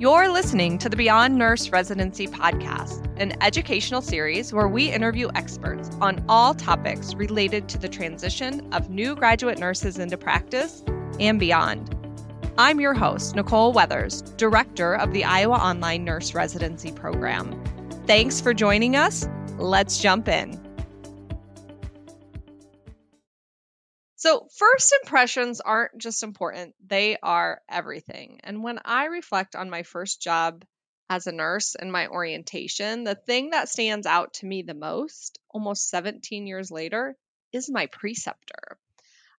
You're listening to the Beyond Nurse Residency Podcast, an educational series where we interview experts on all topics related to the transition of new graduate nurses into practice and beyond. I'm your host, Nicole Weathers, Director of the Iowa Online Nurse Residency Program. Thanks for joining us. Let's jump in. So, first impressions aren't just important, they are everything. And when I reflect on my first job as a nurse and my orientation, the thing that stands out to me the most, almost 17 years later, is my preceptor.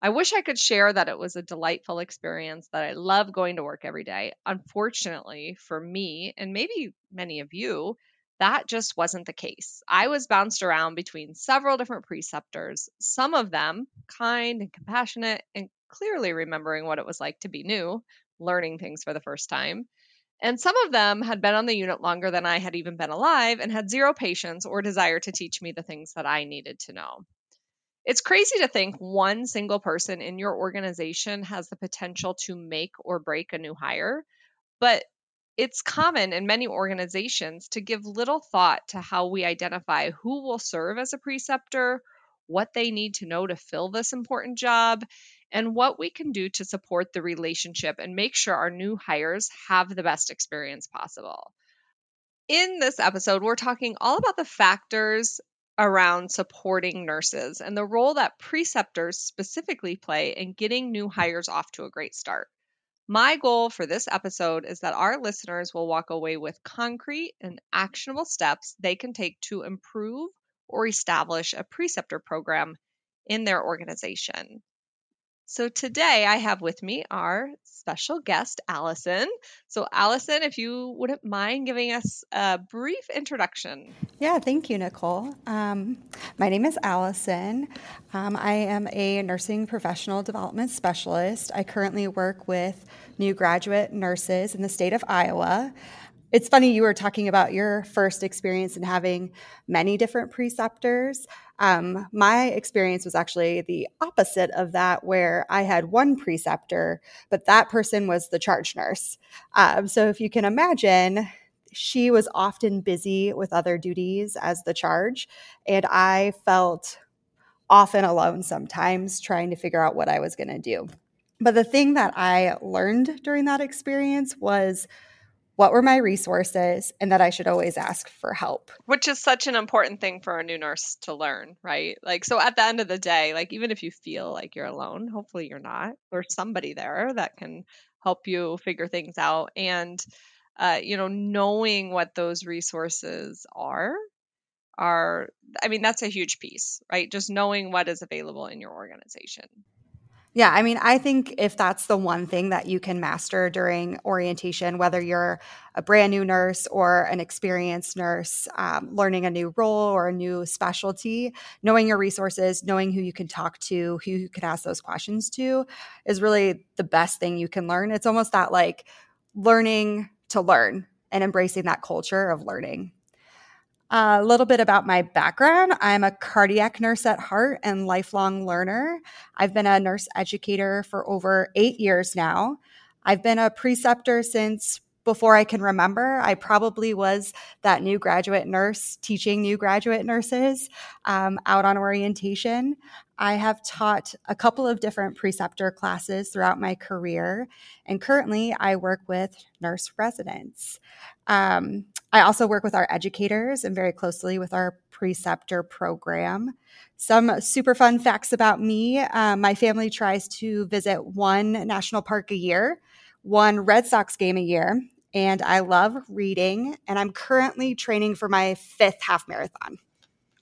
I wish I could share that it was a delightful experience, that I love going to work every day. Unfortunately, for me, and maybe many of you, that just wasn't the case. I was bounced around between several different preceptors, some of them kind and compassionate and clearly remembering what it was like to be new, learning things for the first time. And some of them had been on the unit longer than I had even been alive and had zero patience or desire to teach me the things that I needed to know. It's crazy to think one single person in your organization has the potential to make or break a new hire, but it's common in many organizations to give little thought to how we identify who will serve as a preceptor, what they need to know to fill this important job, and what we can do to support the relationship and make sure our new hires have the best experience possible. In this episode, we're talking all about the factors around supporting nurses and the role that preceptors specifically play in getting new hires off to a great start. My goal for this episode is that our listeners will walk away with concrete and actionable steps they can take to improve or establish a preceptor program in their organization. So today I have with me our special guest, Allison. So, Allison, if you wouldn't mind giving us a brief introduction. Yeah, thank you, Nicole. Um, my name is Allison. Um, I am a nursing professional development specialist. I currently work with new graduate nurses in the state of Iowa. It's funny you were talking about your first experience in having many different preceptors. Um, my experience was actually the opposite of that, where I had one preceptor, but that person was the charge nurse. Um, so if you can imagine, she was often busy with other duties as the charge, and I felt often alone sometimes trying to figure out what I was going to do. But the thing that I learned during that experience was what were my resources and that I should always ask for help. Which is such an important thing for a new nurse to learn, right? Like, so at the end of the day, like, even if you feel like you're alone, hopefully you're not, there's somebody there that can help you figure things out. And, uh, you know, knowing what those resources are, are, I mean, that's a huge piece, right? Just knowing what is available in your organization. Yeah, I mean, I think if that's the one thing that you can master during orientation, whether you're a brand new nurse or an experienced nurse, um, learning a new role or a new specialty, knowing your resources, knowing who you can talk to, who you can ask those questions to, is really the best thing you can learn. It's almost that like learning to learn and embracing that culture of learning. A little bit about my background I'm a cardiac nurse at heart and lifelong learner. I've been a nurse educator for over eight years now. I've been a preceptor since before I can remember. I probably was that new graduate nurse teaching new graduate nurses um, out on orientation. I have taught a couple of different preceptor classes throughout my career, and currently I work with nurse residents. Um, I also work with our educators and very closely with our preceptor program. Some super fun facts about me um, my family tries to visit one national park a year, one Red Sox game a year, and I love reading. And I'm currently training for my fifth half marathon.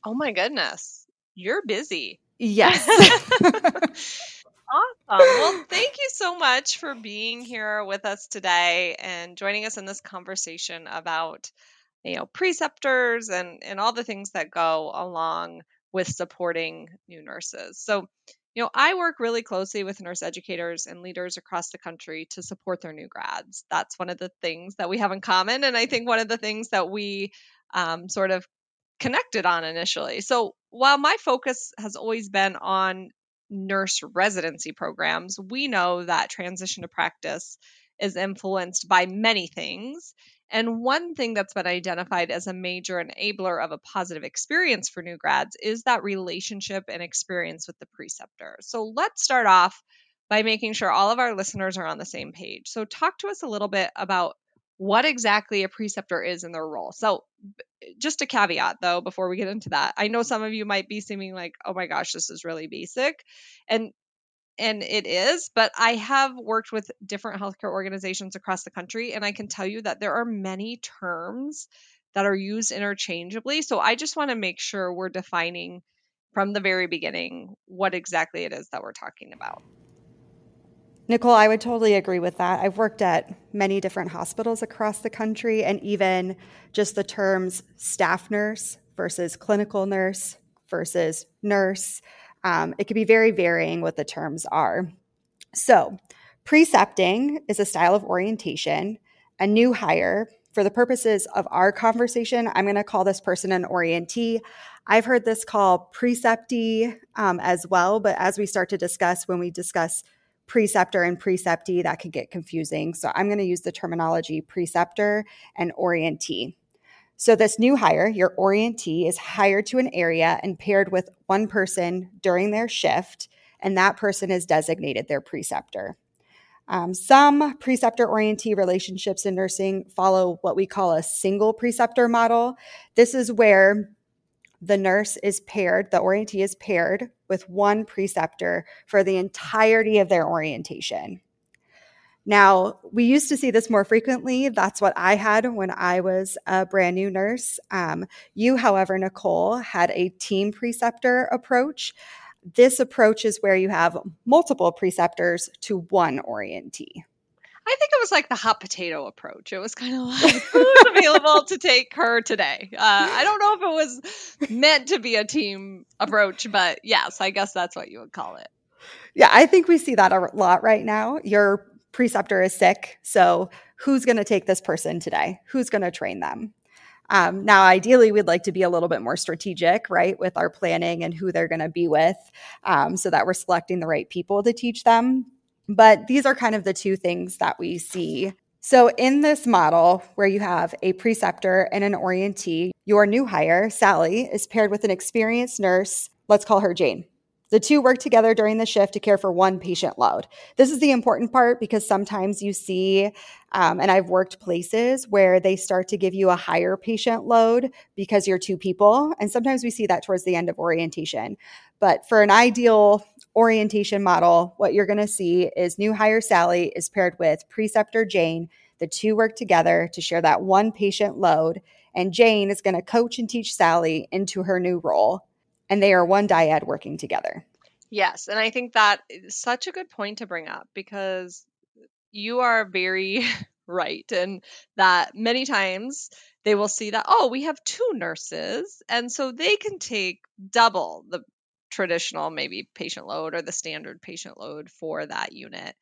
Oh my goodness, you're busy. Yes. Awesome. Well, thank you so much for being here with us today and joining us in this conversation about, you know, preceptors and and all the things that go along with supporting new nurses. So, you know, I work really closely with nurse educators and leaders across the country to support their new grads. That's one of the things that we have in common, and I think one of the things that we um, sort of connected on initially. So, while my focus has always been on nurse residency programs, we know that transition to practice is influenced by many things. And one thing that's been identified as a major enabler of a positive experience for new grads is that relationship and experience with the preceptor. So let's start off by making sure all of our listeners are on the same page. So, talk to us a little bit about what exactly a preceptor is in their role. So, just a caveat though, before we get into that, I know some of you might be seeming like, oh my gosh, this is really basic. And and it is, but I have worked with different healthcare organizations across the country, and I can tell you that there are many terms that are used interchangeably. So I just want to make sure we're defining from the very beginning what exactly it is that we're talking about. Nicole, I would totally agree with that. I've worked at many different hospitals across the country, and even just the terms staff nurse versus clinical nurse versus nurse, um, it could be very varying what the terms are. So, precepting is a style of orientation. A new hire, for the purposes of our conversation, I'm going to call this person an orientee. I've heard this called preceptee um, as well, but as we start to discuss when we discuss preceptor and preceptee, that could get confusing. So I'm going to use the terminology preceptor and orientee. So this new hire, your orientee, is hired to an area and paired with one person during their shift, and that person is designated their preceptor. Um, some preceptor orientee relationships in nursing follow what we call a single preceptor model. This is where the nurse is paired, the orientee is paired with one preceptor for the entirety of their orientation. Now, we used to see this more frequently. That's what I had when I was a brand new nurse. Um, you, however, Nicole, had a team preceptor approach. This approach is where you have multiple preceptors to one orientee. I think it was like the hot potato approach. It was kind of like who's available to take her today. Uh, I don't know if it was meant to be a team approach, but yes, I guess that's what you would call it. Yeah, I think we see that a lot right now. Your preceptor is sick, so who's going to take this person today? Who's going to train them? Um, now, ideally, we'd like to be a little bit more strategic, right, with our planning and who they're going to be with um, so that we're selecting the right people to teach them. But these are kind of the two things that we see. So, in this model where you have a preceptor and an orientee, your new hire, Sally, is paired with an experienced nurse. Let's call her Jane. The two work together during the shift to care for one patient load. This is the important part because sometimes you see, um, and I've worked places where they start to give you a higher patient load because you're two people. And sometimes we see that towards the end of orientation. But for an ideal orientation model, what you're going to see is new hire Sally is paired with preceptor Jane. The two work together to share that one patient load. And Jane is going to coach and teach Sally into her new role. And they are one dyad working together. Yes. And I think that is such a good point to bring up because you are very right. And that many times they will see that, oh, we have two nurses. And so they can take double the traditional maybe patient load or the standard patient load for that unit.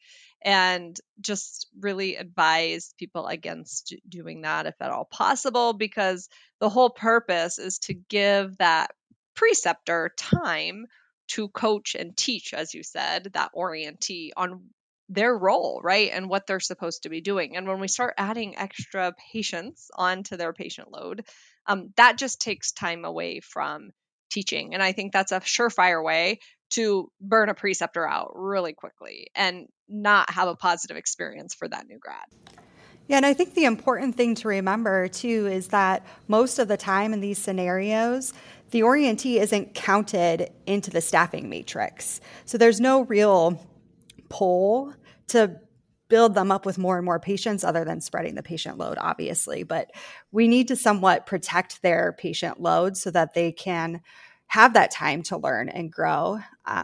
And just really advise people against doing that if at all possible because the whole purpose is to give that preceptor time to coach and teach as you said that orientee on their role right and what they're supposed to be doing. And when we start adding extra patients onto their patient load um, that just takes time away from teaching. And I think that's a surefire way to burn a preceptor out really quickly and not have a positive experience for that new grad. Yeah, and I think the important thing to remember too is that most of the time in these scenarios, the orientee isn't counted into the staffing matrix. So there's no real pull to build them up with more and more patients other than spreading the patient load obviously but we need to somewhat protect their patient load so that they can have that time to learn and grow uh,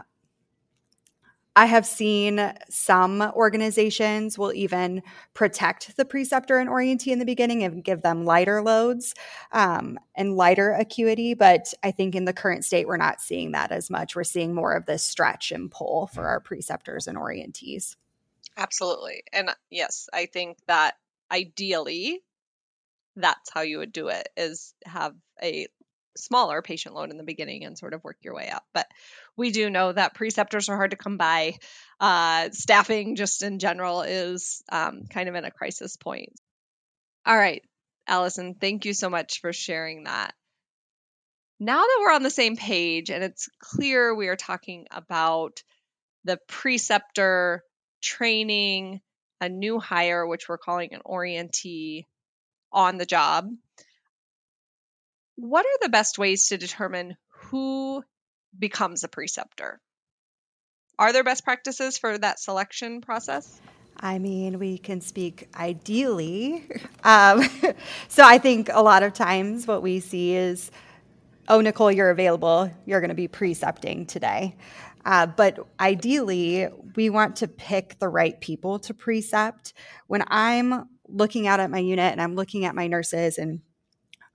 I have seen some organizations will even protect the preceptor and orientee in the beginning and give them lighter loads um, and lighter acuity. But I think in the current state, we're not seeing that as much. We're seeing more of this stretch and pull for our preceptors and orientees. Absolutely. And uh, yes, I think that ideally that's how you would do it is have a smaller patient load in the beginning and sort of work your way up. But we do know that preceptors are hard to come by. Uh, staffing, just in general, is um, kind of in a crisis point. All right, Allison, thank you so much for sharing that. Now that we're on the same page and it's clear we are talking about the preceptor training a new hire, which we're calling an orientee on the job, what are the best ways to determine who becomes a preceptor? Are there best practices for that selection process? I mean, we can speak ideally. Um, so I think a lot of times what we see is, oh, Nicole, you're available. You're going to be precepting today. Uh, but ideally, we want to pick the right people to precept. When I'm looking out at my unit and I'm looking at my nurses and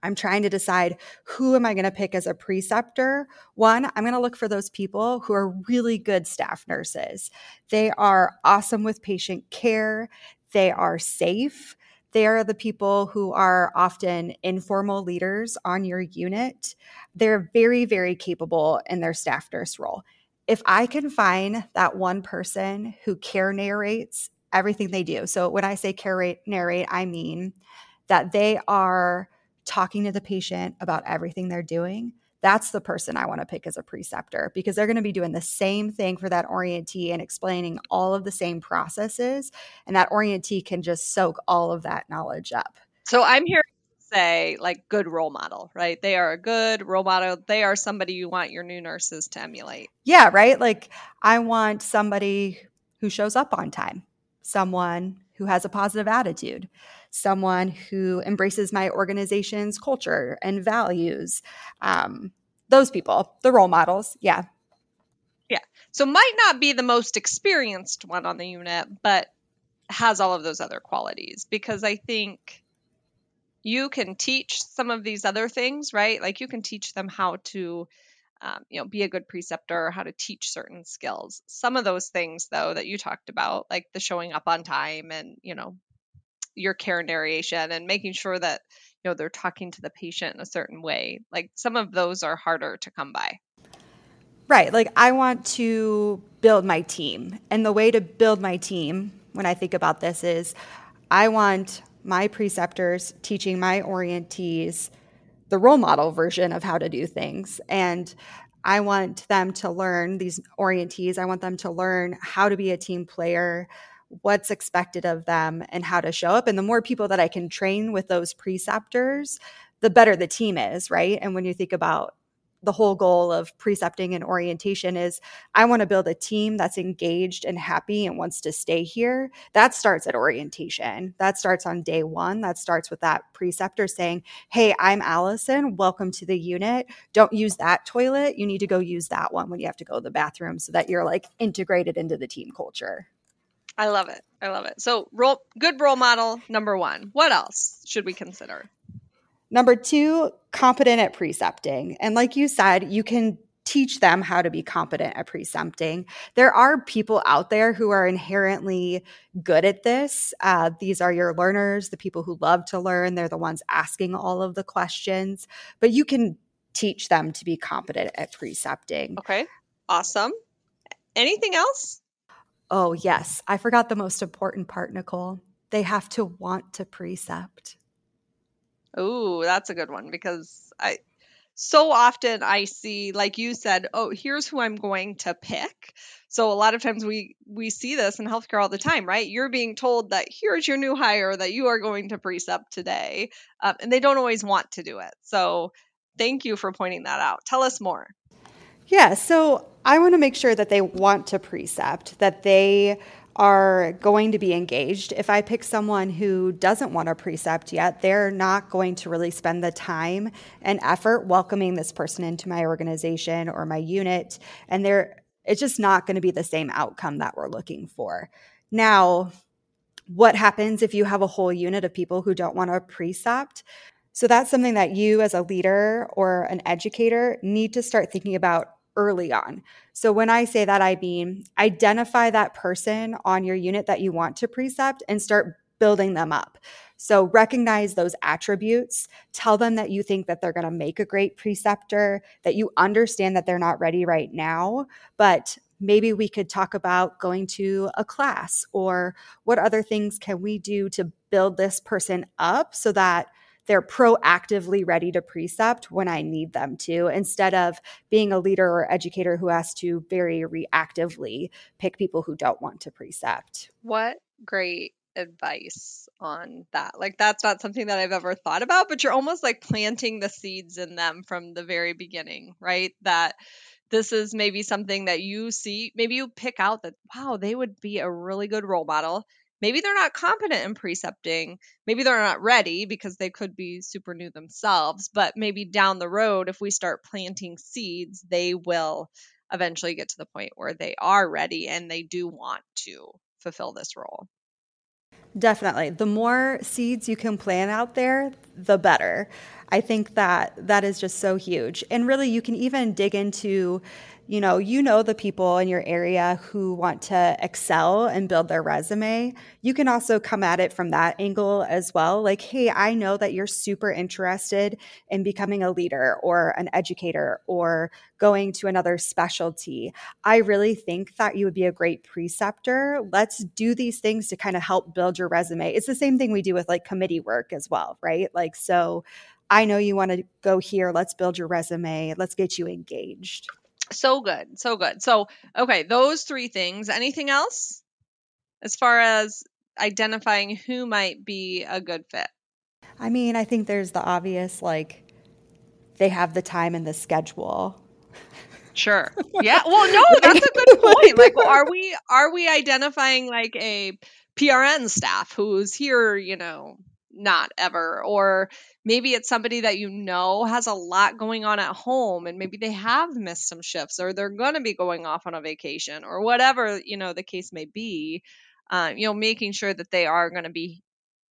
I'm trying to decide who am I going to pick as a preceptor. One, I'm going to look for those people who are really good staff nurses. They are awesome with patient care. They are safe. They are the people who are often informal leaders on your unit. They're very, very capable in their staff nurse role. If I can find that one person who care narrates everything they do. So when I say care narrate, I mean that they are talking to the patient about everything they're doing, that's the person I want to pick as a preceptor because they're going to be doing the same thing for that orientee and explaining all of the same processes. And that orientee can just soak all of that knowledge up. So I'm here to say, like, good role model, right? They are a good role model. They are somebody you want your new nurses to emulate. Yeah, right. Like, I want somebody who shows up on time, someone who has a positive attitude, someone who embraces my organization's culture and values. Um, those people, the role models. Yeah. Yeah. So might not be the most experienced one on the unit, but has all of those other qualities because I think you can teach some of these other things, right? Like you can teach them how to um, you know be a good preceptor how to teach certain skills some of those things though that you talked about like the showing up on time and you know your care narration and making sure that you know they're talking to the patient in a certain way like some of those are harder to come by right like i want to build my team and the way to build my team when i think about this is i want my preceptors teaching my orientees the role model version of how to do things. And I want them to learn these orientees, I want them to learn how to be a team player, what's expected of them, and how to show up. And the more people that I can train with those preceptors, the better the team is, right? And when you think about the whole goal of precepting and orientation is I want to build a team that's engaged and happy and wants to stay here. That starts at orientation. That starts on day one. That starts with that preceptor saying, Hey, I'm Allison. Welcome to the unit. Don't use that toilet. You need to go use that one when you have to go to the bathroom so that you're like integrated into the team culture. I love it. I love it. So, role, good role model number one. What else should we consider? Number two, competent at precepting. And like you said, you can teach them how to be competent at precepting. There are people out there who are inherently good at this. Uh, these are your learners, the people who love to learn. They're the ones asking all of the questions, but you can teach them to be competent at precepting. Okay, awesome. Anything else? Oh, yes. I forgot the most important part, Nicole. They have to want to precept. Oh, that's a good one because I so often I see like you said, oh, here's who I'm going to pick. So a lot of times we we see this in healthcare all the time, right? You're being told that here's your new hire that you are going to precept today, um, and they don't always want to do it. So thank you for pointing that out. Tell us more. Yeah, so I want to make sure that they want to precept, that they are going to be engaged. If I pick someone who doesn't want a precept yet, they're not going to really spend the time and effort welcoming this person into my organization or my unit. And they're it's just not going to be the same outcome that we're looking for. Now, what happens if you have a whole unit of people who don't want a precept? So that's something that you as a leader or an educator need to start thinking about early on. So when I say that, I mean identify that person on your unit that you want to precept and start building them up. So recognize those attributes. Tell them that you think that they're going to make a great preceptor, that you understand that they're not ready right now, but maybe we could talk about going to a class or what other things can we do to build this person up so that they're proactively ready to precept when I need them to, instead of being a leader or educator who has to very reactively pick people who don't want to precept. What great advice on that. Like that's not something that I've ever thought about, but you're almost like planting the seeds in them from the very beginning, right? That this is maybe something that you see, maybe you pick out that wow, they would be a really good role model. Maybe they're not competent in precepting. Maybe they're not ready because they could be super new themselves, but maybe down the road if we start planting seeds, they will eventually get to the point where they are ready and they do want to fulfill this role. Definitely. The more seeds you can plant out there, the better. I think that that is just so huge. And really, you can even dig into you know, you know the people in your area who want to excel and build their resume. You can also come at it from that angle as well. Like, hey, I know that you're super interested in becoming a leader or an educator or going to another specialty. I really think that you would be a great preceptor. Let's do these things to kind of help build your resume. It's the same thing we do with like committee work as well, right? Like, so I know you want to go here. Let's build your resume. Let's get you engaged. So good. So good. So, okay, those three things. Anything else as far as identifying who might be a good fit? I mean, I think there's the obvious like they have the time and the schedule. Sure. Yeah. Well, no, that's a good point. Like, are we are we identifying like a PRN staff who's here, you know, not ever or maybe it's somebody that you know has a lot going on at home and maybe they have missed some shifts or they're going to be going off on a vacation or whatever you know the case may be uh, you know making sure that they are going to be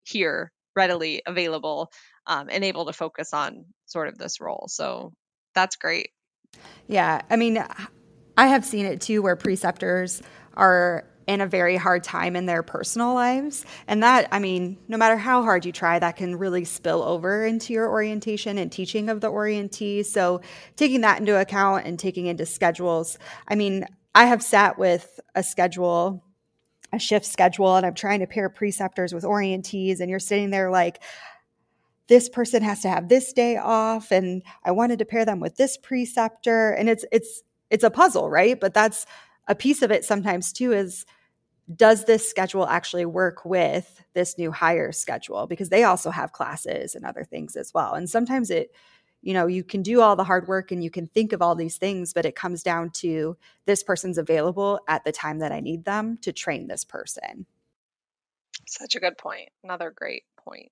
here readily available um, and able to focus on sort of this role so that's great. Yeah i mean i have seen it too where preceptors are in a very hard time in their personal lives. And that, I mean, no matter how hard you try, that can really spill over into your orientation and teaching of the orientee. So, taking that into account and taking into schedules, I mean, I have sat with a schedule, a shift schedule, and I'm trying to pair preceptors with orientees, and you're sitting there like, this person has to have this day off and i wanted to pair them with this preceptor and it's it's it's a puzzle right but that's a piece of it sometimes too is does this schedule actually work with this new hire schedule? Because they also have classes and other things as well. And sometimes it you know you can do all the hard work and you can think of all these things but it comes down to this person's available at the time that i need them to train this person. Such a good point. Another great point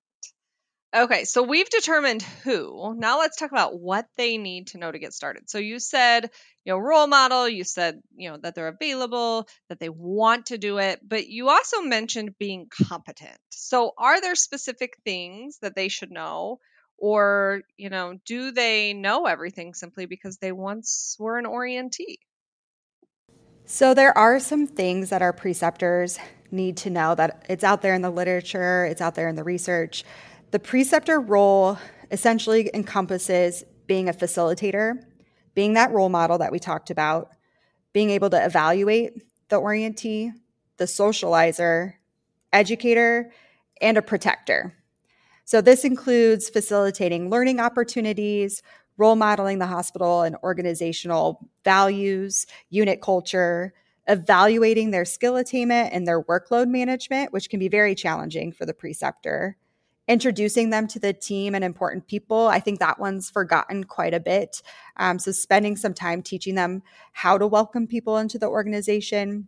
Okay, so we've determined who. Now let's talk about what they need to know to get started. So you said, you know, role model, you said, you know, that they're available, that they want to do it, but you also mentioned being competent. So are there specific things that they should know or, you know, do they know everything simply because they once were an orientee? So there are some things that our preceptors need to know that it's out there in the literature, it's out there in the research the preceptor role essentially encompasses being a facilitator, being that role model that we talked about, being able to evaluate the orientee, the socializer, educator, and a protector. So, this includes facilitating learning opportunities, role modeling the hospital and organizational values, unit culture, evaluating their skill attainment and their workload management, which can be very challenging for the preceptor, introducing them to the team and important people. I think that one's forgotten quite a bit. Um, so, spending some time teaching them how to welcome people into the organization,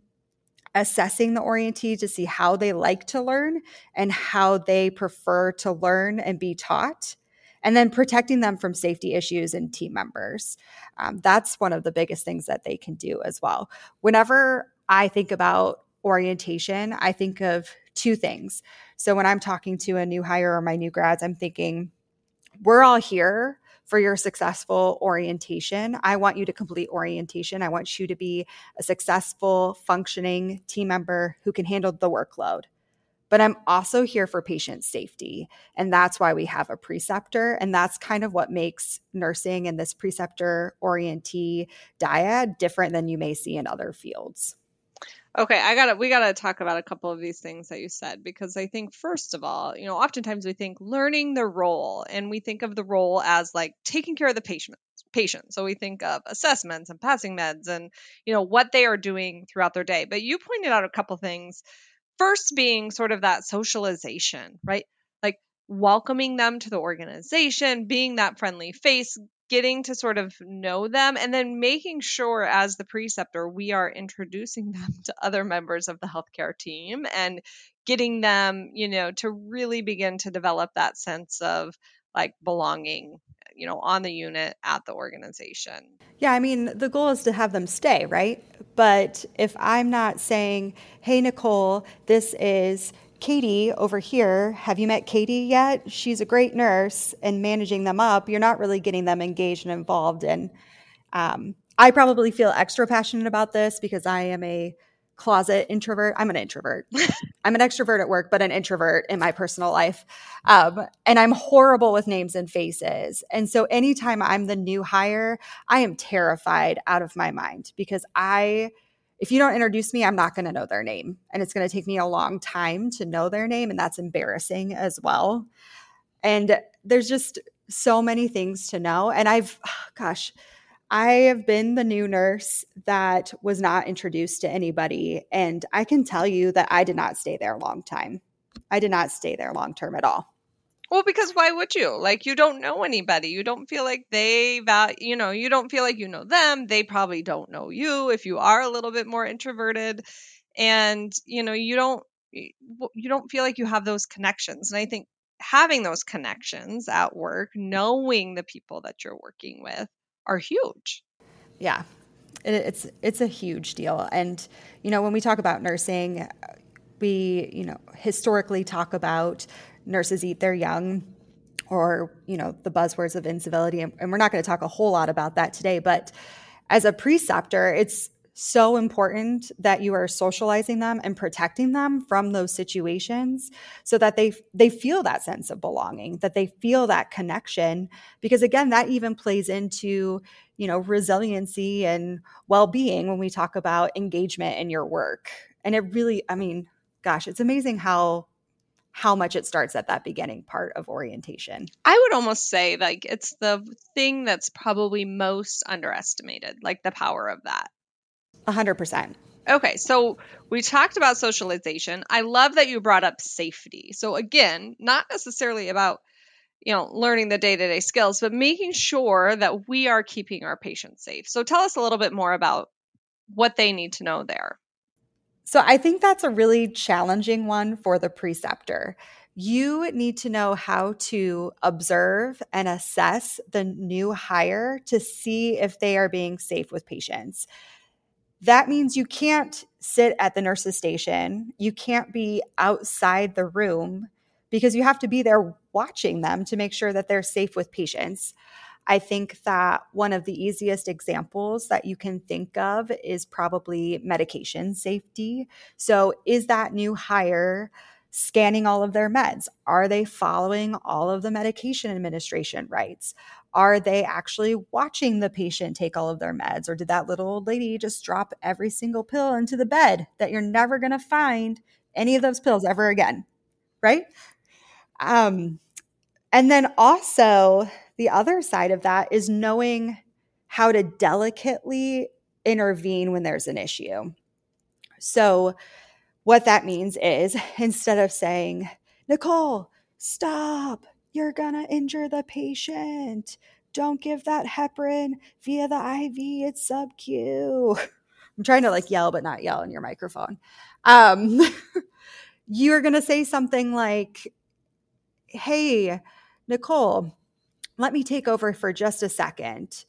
assessing the orientee to see how they like to learn and how they prefer to learn and be taught. And then protecting them from safety issues and team members. Um, that's one of the biggest things that they can do as well. Whenever I think about orientation, I think of two things. So when I'm talking to a new hire or my new grads, I'm thinking, we're all here for your successful orientation. I want you to complete orientation. I want you to be a successful, functioning team member who can handle the workload. but I'm also here for patient safety. And that's why we have a preceptor. And that's kind of what makes nursing and this preceptor orientee dyad different than you may see in other fields. Okay, I gotta we gotta talk about a couple of these things that you said because I think first of all, you know, oftentimes we think learning the role and we think of the role as like taking care of the patient patient. So we think of assessments and passing meds and you know what they are doing throughout their day. But you pointed out a couple things. First being sort of that socialization, right? Welcoming them to the organization, being that friendly face, getting to sort of know them and then making sure as the preceptor we are introducing them to other members of the healthcare team and getting them you know to really begin to develop that sense of like belonging you know on the unit at the organization. Yeah i mean the goal is to have them stay right? But if i'm not saying hey nicole this is Katie over here, have you met Katie yet? She's a great nurse and managing them up, you're not really getting them engaged and involved. And um, I probably feel extra passionate about this because I am a closet introvert. I'm an introvert. I'm an extrovert at work, but an introvert in my personal life. Um, and I'm horrible with names and faces. And so anytime I'm the new hire, I am terrified out of my mind because I if you don't introduce me, I'm not going to know their name. And it's going to take me a long time to know their name. And that's embarrassing as well. And there's just so many things to know. And I've, gosh, I have been the new nurse that was not introduced to anybody. And I can tell you that I did not stay there a long time. I did not stay there long term at all. Well, because why would you? Like, you don't know anybody. You don't feel like they you know, you don't feel like you know them. They probably don't know you if you are a little bit more introverted. And, you know, you don't, you don't feel like you have those connections. And I think having those connections at work, knowing the people that you're working with are huge. Yeah. It's it's a huge deal. And you know, when we talk about nursing, we, you know, historically talk about nurses eat their young or you know the buzzwords of incivility. And, we're not going to talk a whole lot about that today but as a preceptor it's so important that you are socializing them and protecting them from those situations so that they they feel that sense of belonging that they feel that connection. Because again that even plays into you know resiliency and well-being when we talk about engagement in your work. And it really i mean gosh it's amazing how how much it starts at that beginning part of orientation. I would almost say like it's the thing that's probably most underestimated, like the power of that. A hundred percent. Okay, so we talked about socialization. I love that you brought up safety. So again, not necessarily about you know learning the day-to-day skills, but making sure that we are keeping our patients safe. So tell us a little bit more about what they need to know there. So I think that's a really challenging one for the preceptor. You need to know how to observe and assess the new hire to see if they are being safe with patients. That means you can't sit at the nurse's station. You can't be outside the room because you have to be there watching them to make sure that they're safe with patients. I think that one of the easiest examples that you can think of is probably medication safety. So, is that new hire scanning all of their meds? Are they following all of the medication administration rights? Are they actually watching the patient take all of their meds? Or did that little old lady just drop every single pill into the bed that you're never going to find any of those pills ever again? Right? Um, and then also, the other side of that is knowing how to delicately intervene when there's an issue. So, what that means is instead of saying, Nicole, stop, you're gonna injure the patient. Don't give that heparin via the IV, it's sub Q. I'm trying to like yell, but not yell in your microphone. Um, you're gonna say something like, Hey, Nicole, let me take over for just a second.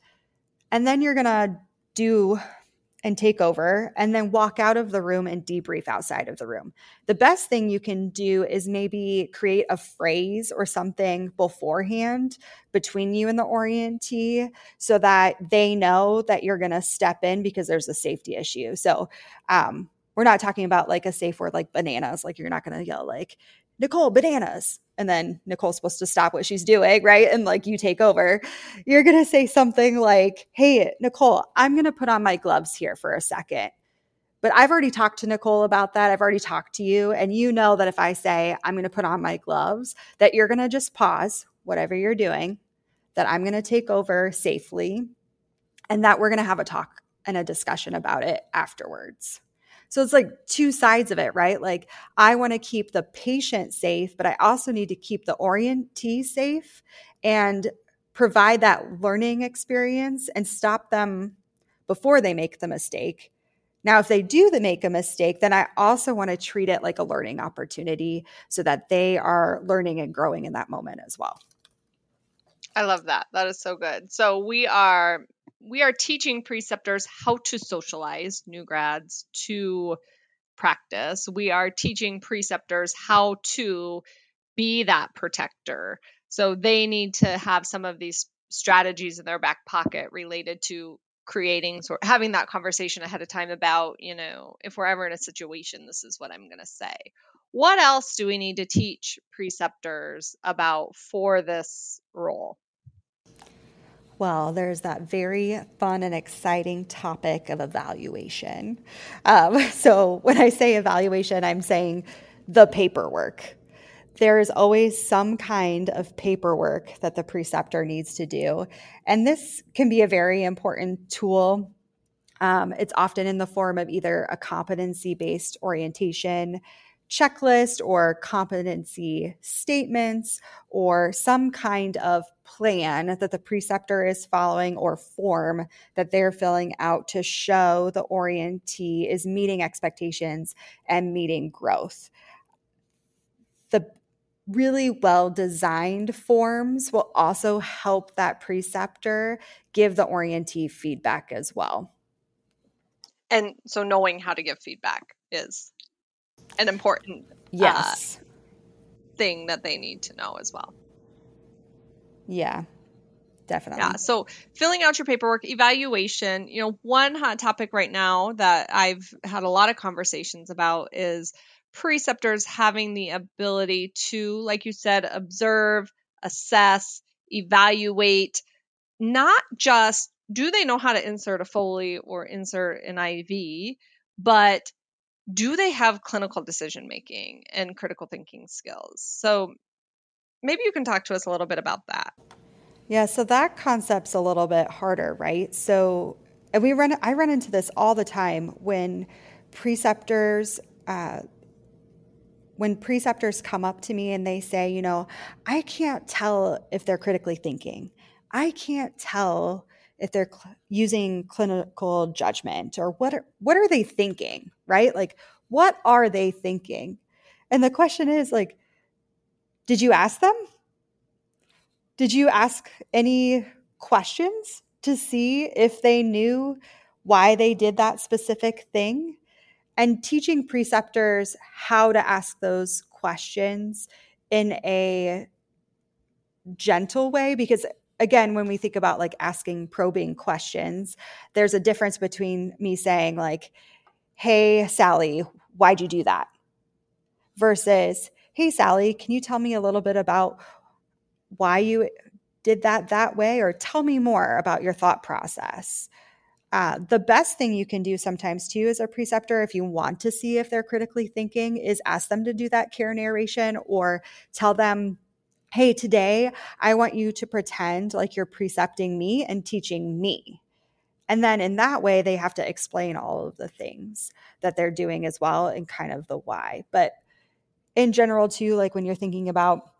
And then you're going to do and take over and then walk out of the room and debrief outside of the room. The best thing you can do is maybe create a phrase or something beforehand between you and the orientee so that they know that you're going to step in because there's a safety issue. So, um, we're not talking about like a safe word like bananas. Like you're not going to yell like, Nicole, bananas. And then Nicole's supposed to stop what she's doing, right? And like you take over. You're going to say something like, Hey, Nicole, I'm going to put on my gloves here for a second. But I've already talked to Nicole about that. I've already talked to you. And you know that if I say, I'm going to put on my gloves, that you're going to just pause whatever you're doing, that I'm going to take over safely, and that we're going to have a talk and a discussion about it afterwards. So it's like two sides of it, right? Like I want to keep the patient safe, but I also need to keep the orientee safe and provide that learning experience and stop them before they make the mistake now, if they do make a mistake, then I also want to treat it like a learning opportunity so that they are learning and growing in that moment as well. I love that. That is so good. So we are we are teaching preceptors how to socialize new grads to practice. We are teaching preceptors how to be that protector. So they need to have some of these strategies in their back pocket related to creating sort of having that conversation ahead of time about you know if we're ever in a situation this is what i'm going to say what else do we need to teach preceptors about for this role well, there's that very fun and exciting topic of evaluation. Um, so, when I say evaluation, I'm saying the paperwork there is always some kind of paperwork that the preceptor needs to do. And this can be a very important tool. Um, it's often in the form of either a competency based orientation checklist or competency statements or some kind of plan that the preceptor is following or form that they're filling out to show the orientee is meeting expectations and meeting growth. The really well designed forms will also help that preceptor give the orientee feedback as well. And so knowing how to give feedback is an important uh, yes uh, thing that they need to know as well. Yeah. Definitely. Yeah. So filling out your paperwork, evaluation, you know, one hot topic right now that I've had a lot of conversations about is preceptors having the ability to, like you said, observe, assess, evaluate, not just do they know how to insert a Foley or insert an IV, but do they have clinical decision making and critical thinking skills? So maybe you can talk to us a little bit about that. Yeah, so that concept's a little bit harder, right? So, and we run, I run into this all the time when preceptors uh, when preceptors come up to me and they say, you know, I can't tell if they're critically thinking. I can't tell if they're cl- using clinical judgment or what are, what are they thinking, right? Like what are they thinking? And the question is like did you ask them? Did you ask any questions to see if they knew why they did that specific thing? and teaching preceptors how to ask those questions in a gentle way because again when we think about like asking probing questions there's a difference between me saying like hey sally why'd you do that versus hey sally can you tell me a little bit about why you did that that way or tell me more about your thought process uh, the best thing you can do sometimes too as a preceptor, if you want to see if they're critically thinking, is ask them to do that care narration or tell them, hey, today I want you to pretend like you're precepting me and teaching me. And then in that way, they have to explain all of the things that they're doing as well and kind of the why. But in general, too, like when you're thinking about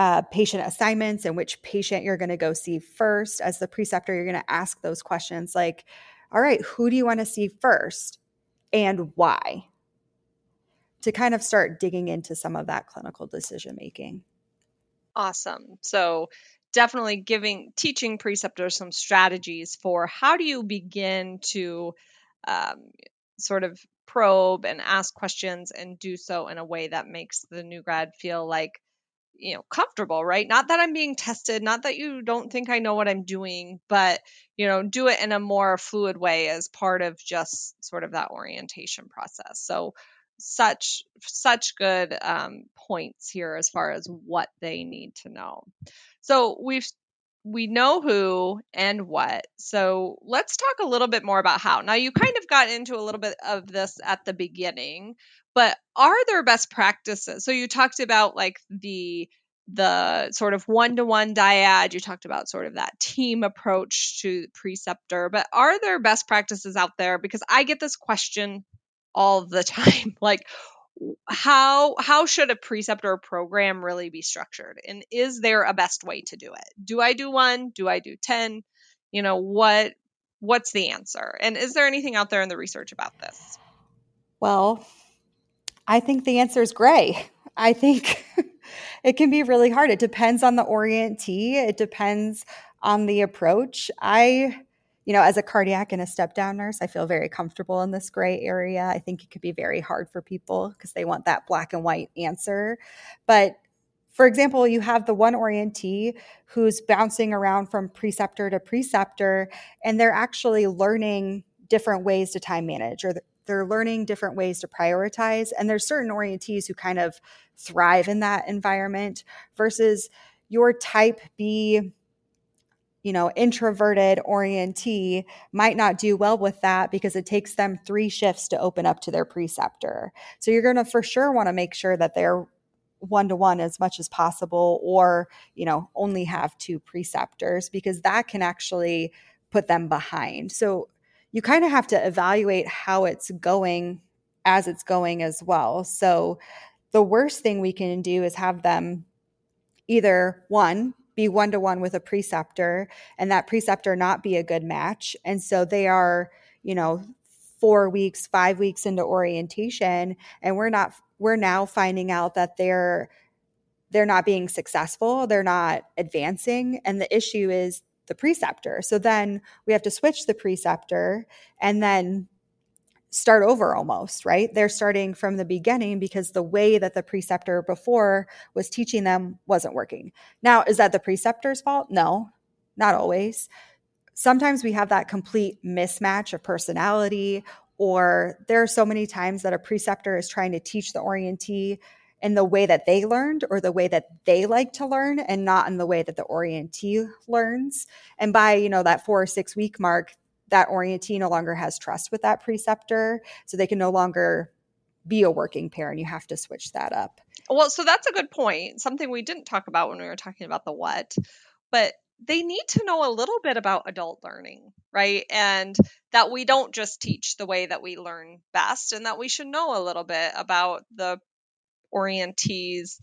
uh, patient assignments and which patient you're going to go see first. As the preceptor, you're going to ask those questions like, all right, who do you want to see first and why? To kind of start digging into some of that clinical decision making. Awesome. So, definitely giving teaching preceptors some strategies for how do you begin to um, sort of probe and ask questions and do so in a way that makes the new grad feel like you know comfortable right? Not that i'm being tested not that you don't think i know what i'm doing but you know do it in a more fluid way as part of just sort of that orientation process. So such such good um, points here as far as what they need to know. So we've we know who and what. So let's talk a little bit more about how. Now, you kind of got into a little bit of this at the beginning, but are there best practices? So you talked about like the the sort of one-to-one dyad you talked about sort of that team approach to preceptor but are there best practices out there because i get this question all the time like how how should a preceptor program really be structured? And is there a best way to do it? Do i do one? Do i do 10 you know what what's the answer? And is there anything out there in the research about this? Well i think the answer is gray. I think it can be really hard. It depends on the orientee. It depends on the approach. I you know, as a cardiac and a step down nurse, I feel very comfortable in this gray area. I think it could be very hard for people because they want that black and white answer. But for example, you have the one orientee who's bouncing around from preceptor to preceptor, and they're actually learning different ways to time manage or they're learning different ways to prioritize. And there's certain orientees who kind of thrive in that environment versus your type B you know, introverted orientee might not do well with that because it takes them three shifts to open up to their preceptor. So you're going to for sure want to make sure that they're one to one as much as possible or, you know, only have two preceptors because that can actually put them behind. So you kind of have to evaluate how it's going as it's going as well. So the worst thing we can do is have them either one be one to one with a preceptor and that preceptor not be a good match. And so they are, you know, four weeks, five weeks into orientation, and we're not, we're now finding out that they're, they're not being successful, they're not advancing. And the issue is the preceptor. So then we have to switch the preceptor and then start over almost, right? They're starting from the beginning because the way that the preceptor before was teaching them wasn't working. Now, is that the preceptor's fault? No, not always. Sometimes we have that complete mismatch of personality, or there are so many times that a preceptor is trying to teach the orientee in the way that they learned or the way that they like to learn and not in the way that the orientee learns. And by, you know, that four or six week mark, that orientee no longer has trust with that preceptor. So they can no longer be a working pair and you have to switch that up. Well, so that's a good point. Something we didn't talk about when we were talking about the what, but they need to know a little bit about adult learning, right? And that we don't just teach the way that we learn best, and that we should know a little bit about the orientees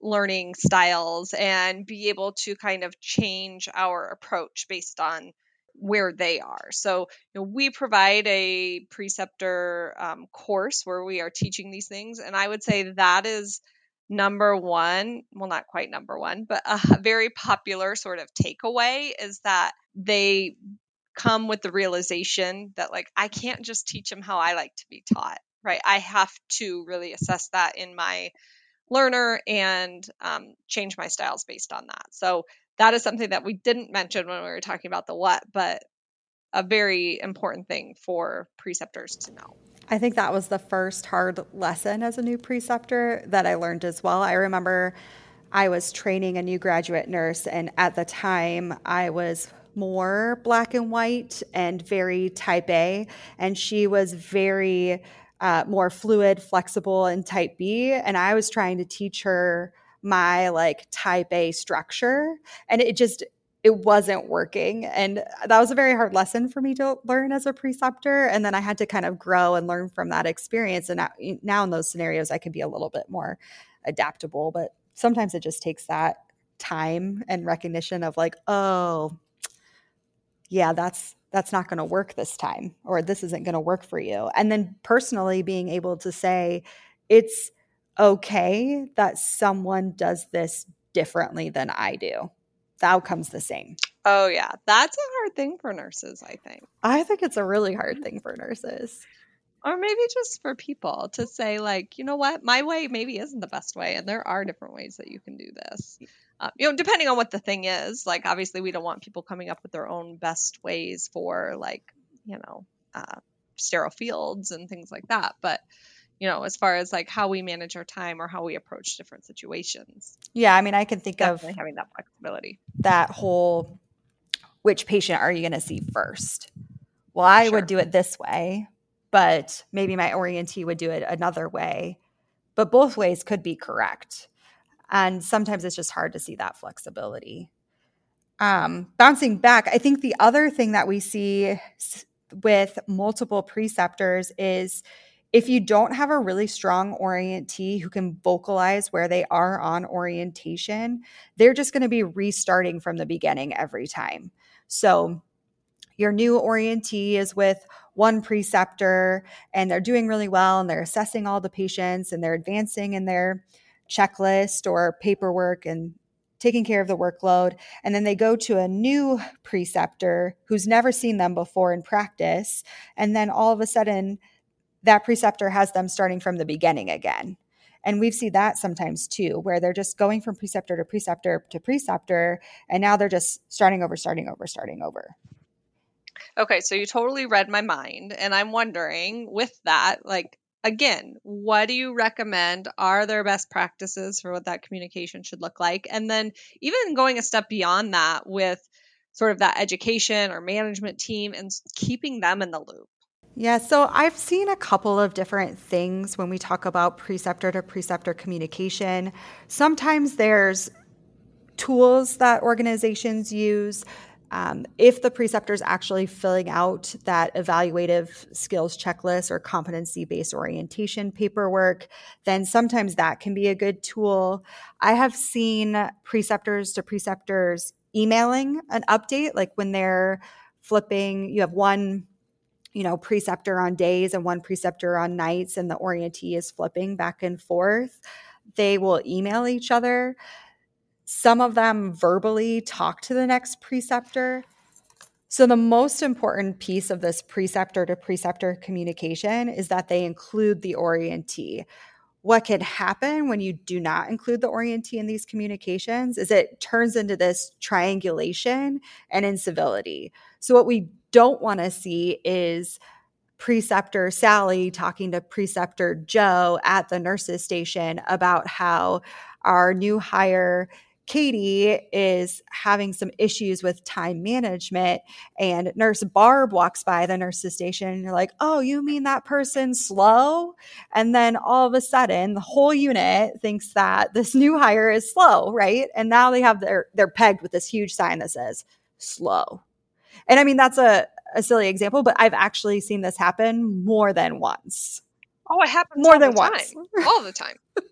learning styles and be able to kind of change our approach based on where they are. So, you know, we provide a preceptor um, course where we are teaching these things, and I would say that is number one. Well, not quite number one, but a very popular sort of takeaway is that they come with the realization that like I can't just teach them how I like to be taught, right? I have to really assess that in my learner and um, change my styles based on that. So that is something that we didn't mention when we were talking about the what, but a very important thing for preceptors to know. I think that was the first hard lesson as a new preceptor that I learned as well. I remember I was training a new graduate nurse, and at the time I was more black and white and very type A, and she was very uh, more fluid, flexible, and type B. And I was trying to teach her my like type A structure. And it just, it wasn't working. And that was a very hard lesson for me to learn as a preceptor. And then I had to kind of grow and learn from that experience. And now, now in those scenarios, I can be a little bit more adaptable. But sometimes it just takes that time and recognition of like, oh, yeah, that's that's not going to work this time or this isn't going to work for you. And then personally being able to say it's okay that someone does this differently than I do. The outcome's the same. Oh, yeah. That's a hard thing for nurses, I think. I think it's a really hard thing for nurses. or maybe just for people to say like you know what my way maybe isn't the best way and there are different ways that you can do this uh, you know depending on what the thing is like obviously we don't want people coming up with their own best ways for like you know uh, sterile fields and things like that. But you know as far as like how we manage our time or how we approach different situations yeah i mean i can think definitely of having that flexibility. that whole which patient are you going to see first? Well i Sure. would do it this way but maybe my orientee would do it another way. But both ways could be correct and sometimes it's just hard to see that flexibility. Um, bouncing back i think the other thing that we see with multiple preceptors is if you don't have a really strong orientee who can vocalize where they are on orientation they're just going to be restarting from the beginning every time. So your new orientee is with one preceptor and they're doing really well and they're assessing all the patients and they're advancing in their checklist or paperwork and taking care of the workload. And then they go to a new preceptor who's never seen them before in practice. And then all of a sudden, that preceptor has them starting from the beginning again. And we've seen that sometimes too, where they're just going from preceptor to preceptor to preceptor. And now they're just starting over, starting over, starting over. Okay, so you totally read my mind. And I'm wondering with that, like, again, what do you recommend are there best practices for what that communication should look like? And then even going a step beyond that with sort of that education or management team and keeping them in the loop. Yeah, so I've seen a couple of different things when we talk about preceptor to preceptor communication. Sometimes there's tools that organizations use. Um, if the preceptor is actually filling out that evaluative skills checklist or competency based orientation paperwork, then sometimes that can be a good tool. I have seen preceptors to preceptors emailing an update, like when they're flipping, you have one you know, preceptor on days and one preceptor on nights, and the orientee is flipping back and forth. They will email each other. Some of them verbally talk to the next preceptor. So, the most important piece of this preceptor to preceptor communication is that they include the orientee. What can happen when you do not include the orientee in these communications is it turns into this triangulation and incivility. So, what we don't want to see is preceptor Sally talking to preceptor Joe at the nurses station about how our new hire Katie is having some issues with time management and nurse Barb walks by the nurses station and you're like, "Oh, you mean that person's slow?" And then all of a sudden, the whole unit thinks that this new hire is slow, right? And now they have their they're pegged with this huge sign that says slow. And I mean, that's a, a silly example, but I've actually seen this happen more than once. Oh, it happens More than once. all the time.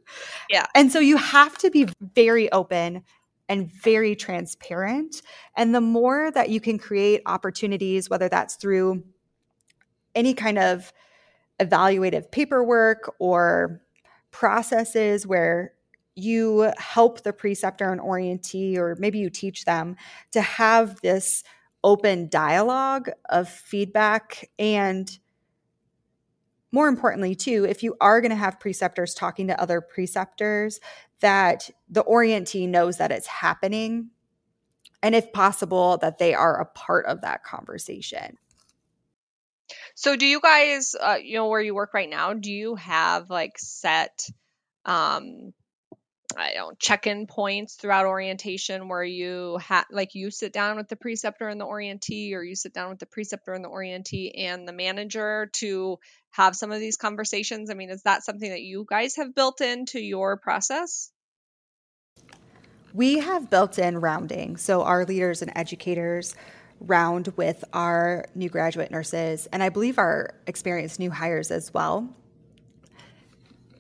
And so you have to be very open and very transparent. And the more that you can create opportunities, whether that's through any kind of evaluative paperwork or processes where you help the preceptor and orientee, or maybe you teach them to have this open dialogue of feedback and more importantly too if you are going to have preceptors talking to other preceptors that the orientee knows that it's happening and if possible that they are a part of that conversation. So, do you guys, uh, you know, where you work right now, do you have like set, um, I don't check-in points throughout orientation where you have, like, you sit down with the preceptor and the orientee, or you sit down with the preceptor and the orientee and the manager to have some of these conversations? I mean, is that something that you guys have built into your process? we have built in rounding so our leaders and educators round with our new graduate nurses and i believe our experienced new hires as well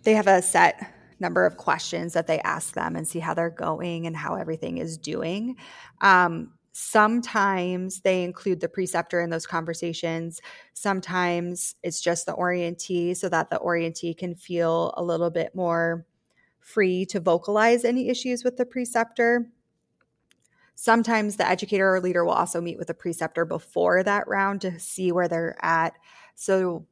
they have a set number of questions that they ask them and see how they're going and how everything is doing. Um, sometimes they include the preceptor in those conversations. Sometimes it's just the orientee so that the orientee can feel a little bit more free to vocalize any issues with the preceptor. Sometimes the educator or leader will also meet with the preceptor before that round to see where they're at. So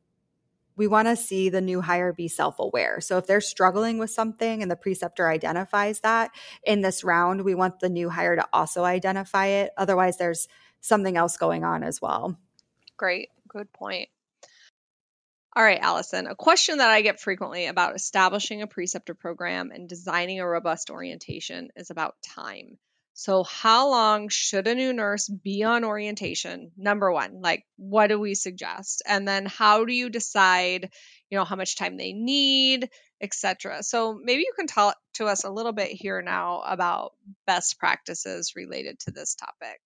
we want to see the new hire be self aware. So if they're struggling with something and the preceptor identifies that in this round, we want the new hire to also identify it. Otherwise, there's something else going on as well. Great. Good point. All right, Allison, a question that I get frequently about establishing a preceptor program and designing a robust orientation is about time. So, how long should a new nurse be on orientation? Number one, like what do we suggest? And then how do you decide, you know, how much time they need, etc. So, maybe you can talk to us a little bit here now about best practices related to this topic.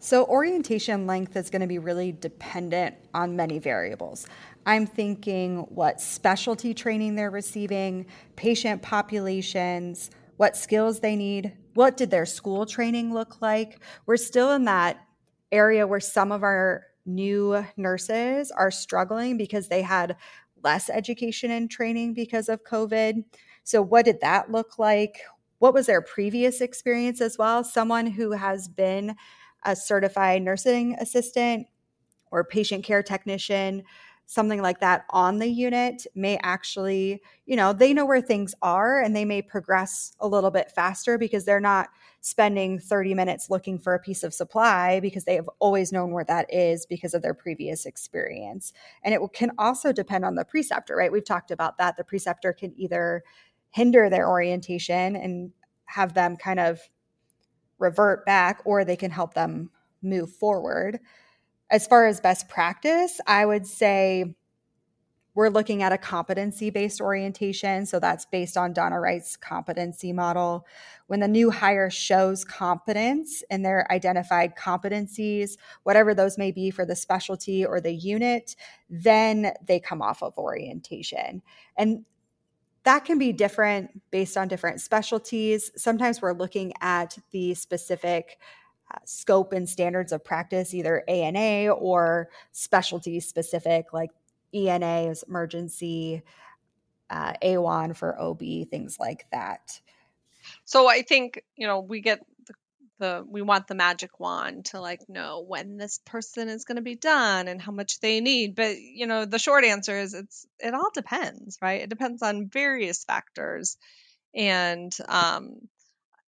So, orientation length is going to be really dependent on many variables. I'm thinking what specialty training they're receiving, patient populations, what skills they need, what did their school training look like. We're still in that area where some of our new nurses are struggling because they had less education and training because of COVID. So, what did that look like? What was their previous experience as well? Someone who has been a certified nursing assistant or patient care technician something like that on the unit may actually, you know, they know where things are and they may progress a little bit faster because they're not spending 30 minutes looking for a piece of supply because they have always known where that is because of their previous experience. And it can also depend on the preceptor, right? We've talked about that. The preceptor can either hinder their orientation and have them kind of revert back or they can help them move forward. As far as best practice, I would say we're looking at a competency based orientation. So that's based on Donna Wright's competency model. When the new hire shows competence in their identified competencies, whatever those may be for the specialty or the unit, then they come off of orientation. And that can be different based on different specialties. Sometimes we're looking at the specific uh, scope and standards of practice, either ANA or specialty specific, like ENA is emergency, uh, AWHONN for OB, things like that. So I think, you know, we get the, the we want the magic wand to like know when this person is going to be done and how much they need but you know the short answer is it's it all depends right it depends on various factors and um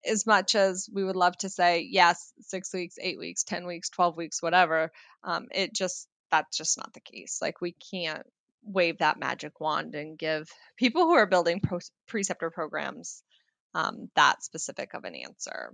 as much as we would love to say yes six weeks eight weeks ten weeks 12 weeks whatever um, it just that's just not the case. Like we can't wave that magic wand and give people who are building pro- preceptor programs um, that specific of an answer.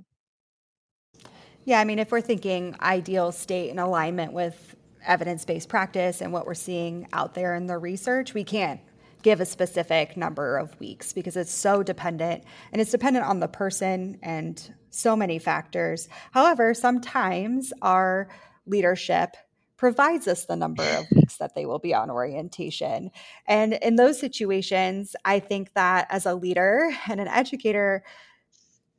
Yeah i mean if we're thinking ideal state in alignment with evidence-based practice and what we're seeing out there in the research we can't give a specific number of weeks because it's so dependent and it's dependent on the person and so many factors. However, sometimes our leadership provides us the number of weeks that they will be on orientation. And in those situations, I think that as a leader and an educator,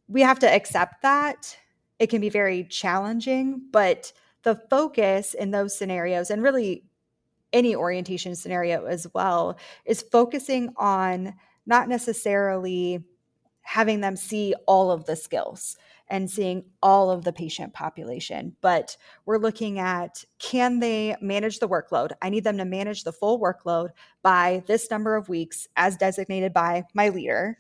we have to accept that. It can be very challenging, but the focus in those scenarios and really any orientation scenario as well is focusing on not necessarily having them see all of the skills and seeing all of the patient population, but we're looking at can they manage the workload? I need them to manage the full workload by this number of weeks as designated by my leader.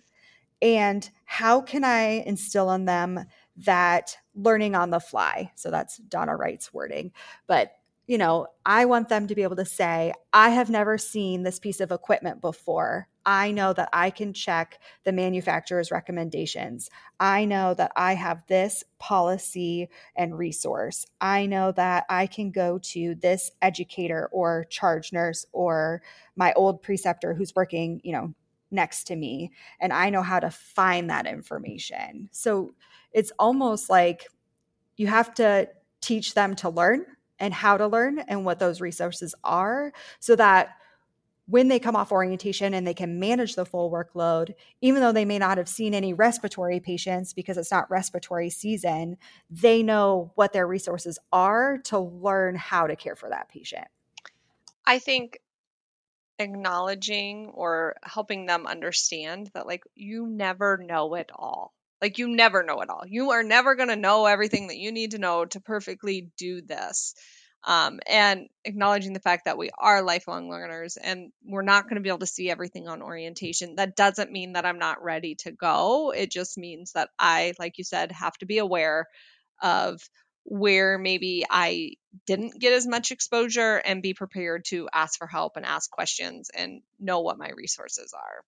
And how can I instill in them that learning on the fly? So that's Donna Wright's wording, but you know, I want them to be able to say, I have never seen this piece of equipment before. I know that I can check the manufacturer's recommendations. I know that I have this policy and resource. I know that I can go to this educator or charge nurse or my old preceptor who's working, you know, next to me and I know how to find that information. So it's almost like you have to teach them to learn and how to learn and what those resources are so that when they come off orientation and they can manage the full workload, even though they may not have seen any respiratory patients because it's not respiratory season, they know what their resources are to learn how to care for that patient. I think acknowledging or helping them understand that, like, you never know it all. Like, you never know it all. You are never going to know everything that you need to know to perfectly do this. um, and acknowledging the fact that we are lifelong learners and we're not going to be able to see everything on orientation. That doesn't mean that I'm not ready to go. It just means that I, like you said, have to be aware of where maybe I didn't get as much exposure and be prepared to ask for help and ask questions and know what my resources are.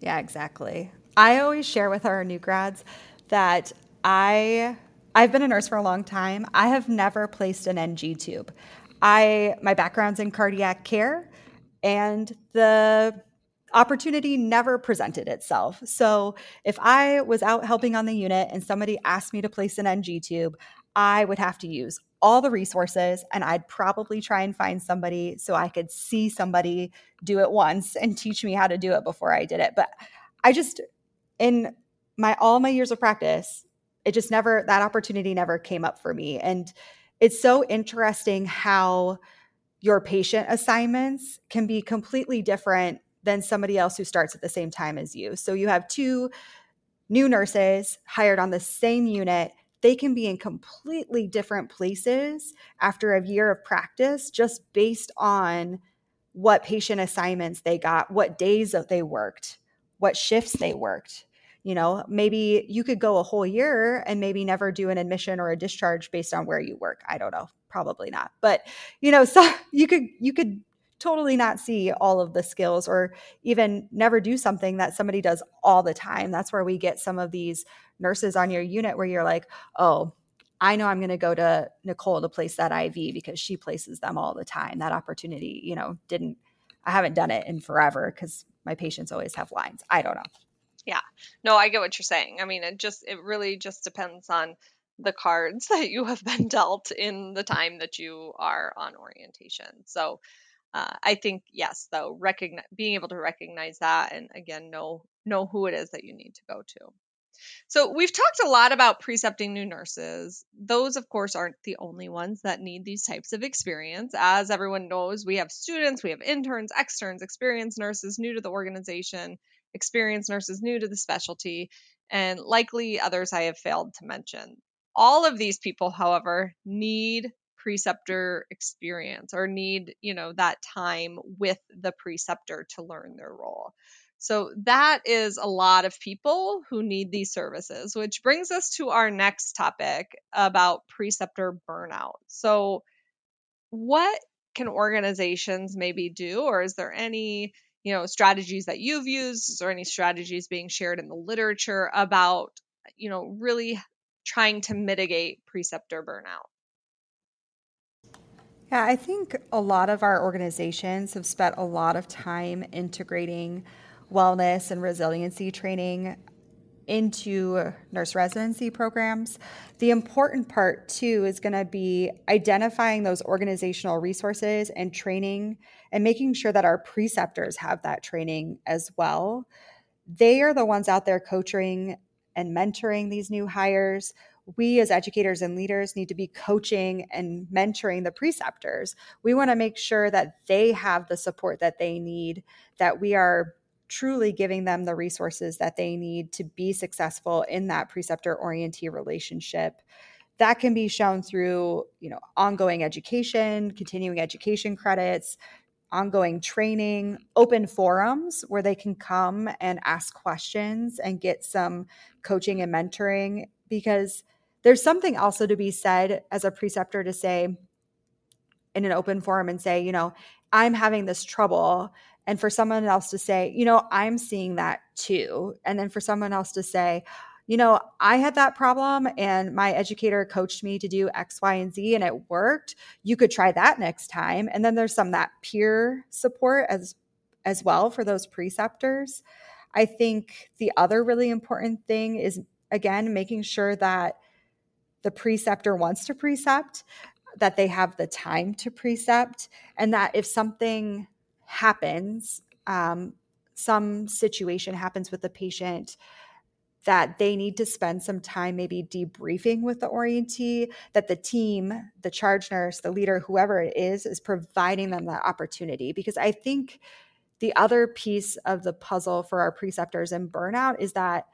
Yeah, exactly. I always share with our new grads that I I've been a nurse for a long time. I have never placed an NG tube. I my background's in cardiac care and the opportunity never presented itself. So if I was out helping on the unit and somebody asked me to place an NG tube, I would have to use all the resources and I'd probably try and find somebody so I could see somebody do it once and teach me how to do it before I did it. But I just in my all my years of practice, it just never that opportunity never came up for me. And it's so interesting how your patient assignments can be completely different than somebody else who starts at the same time as you. So you have two new nurses hired on the same unit. They can be in completely different places after a year of practice just based on what patient assignments they got what days that they worked what shifts they worked you know maybe you could go a whole year and maybe never do an admission or a discharge based on where you work i don't know probably not but you know so you could you could totally not see all of the skills or even never do something that somebody does all the time that's where we get some of these nurses on your unit where you're like oh I know I'm going to go to Nicole to place that IV because she places them all the time. That opportunity, you know, didn't, I haven't done it in forever because my patients always have lines. I don't know. Yeah. No, I get what you're saying. I mean, it just it really just depends on the cards that you have been dealt in the time that you are on orientation. So, uh, I think yes, though, recognize being able to recognize that and again know know who it is that you need to go to. So, we've talked a lot about precepting new nurses. Those, of course, aren't the only ones that need these types of experience. As everyone knows, we have students, we have interns, externs, experienced nurses new to the organization, experienced nurses new to the specialty, and likely others I have failed to mention. All of these people, however, need preceptor experience or need, you know, that time with the preceptor to learn their role. So that is a lot of people who need these services, which brings us to our next topic about preceptor burnout. So what can organizations maybe do or is there any you know strategies that you've used there any strategies being shared in the literature about you know really trying to mitigate preceptor burnout? Yeah i think a lot of our organizations have spent a lot of time integrating wellness and resiliency training into nurse residency programs. The important part, too, is going to be identifying those organizational resources and training and making sure that our preceptors have that training as well. They are the ones out there coaching and mentoring these new hires. We, as educators and leaders, need to be coaching and mentoring the preceptors. We want to make sure that they have the support that they need, that we are truly giving them the resources that they need to be successful in that preceptor orientee relationship. That can be shown through you know ongoing education continuing education credits ongoing training open forums where they can come and ask questions and get some coaching and mentoring. Because there's something also to be said as a preceptor to say in an open forum and say you know i'm having this trouble and for someone else to say, you know, I'm seeing that too. And then for someone else to say, you know, I had that problem and my educator coached me to do X, Y, and Z and it worked. You could try that next time. And then there's some that peer support as as well for those preceptors. I think the other really important thing is again making sure that the preceptor wants to precept, that they have the time to precept, and that if something happens, um, some situation happens with the patient that they need to spend some time maybe debriefing with the orientee, that the team, the charge nurse, the leader, whoever it is, is providing them that opportunity. Because I think the other piece of the puzzle for our preceptors and burnout is that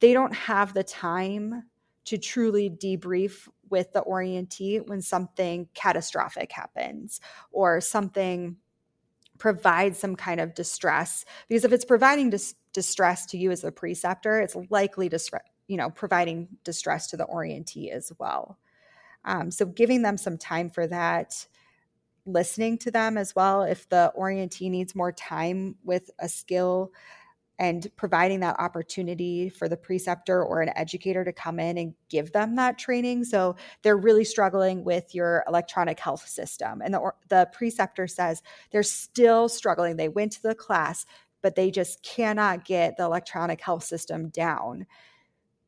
they don't have the time to truly debrief with the orientee when something catastrophic happens or something provides some kind of distress because if it's providing dis- distress to you as the preceptor it's likely to you know providing distress to the orientee as well. Um, so giving them some time for that listening to them as well if the orientee needs more time with a skill and providing that opportunity for the preceptor or an educator to come in and give them that training. So they're really struggling with your electronic health system. And the, the preceptor says they're still struggling. They went to the class, but they just cannot get the electronic health system down.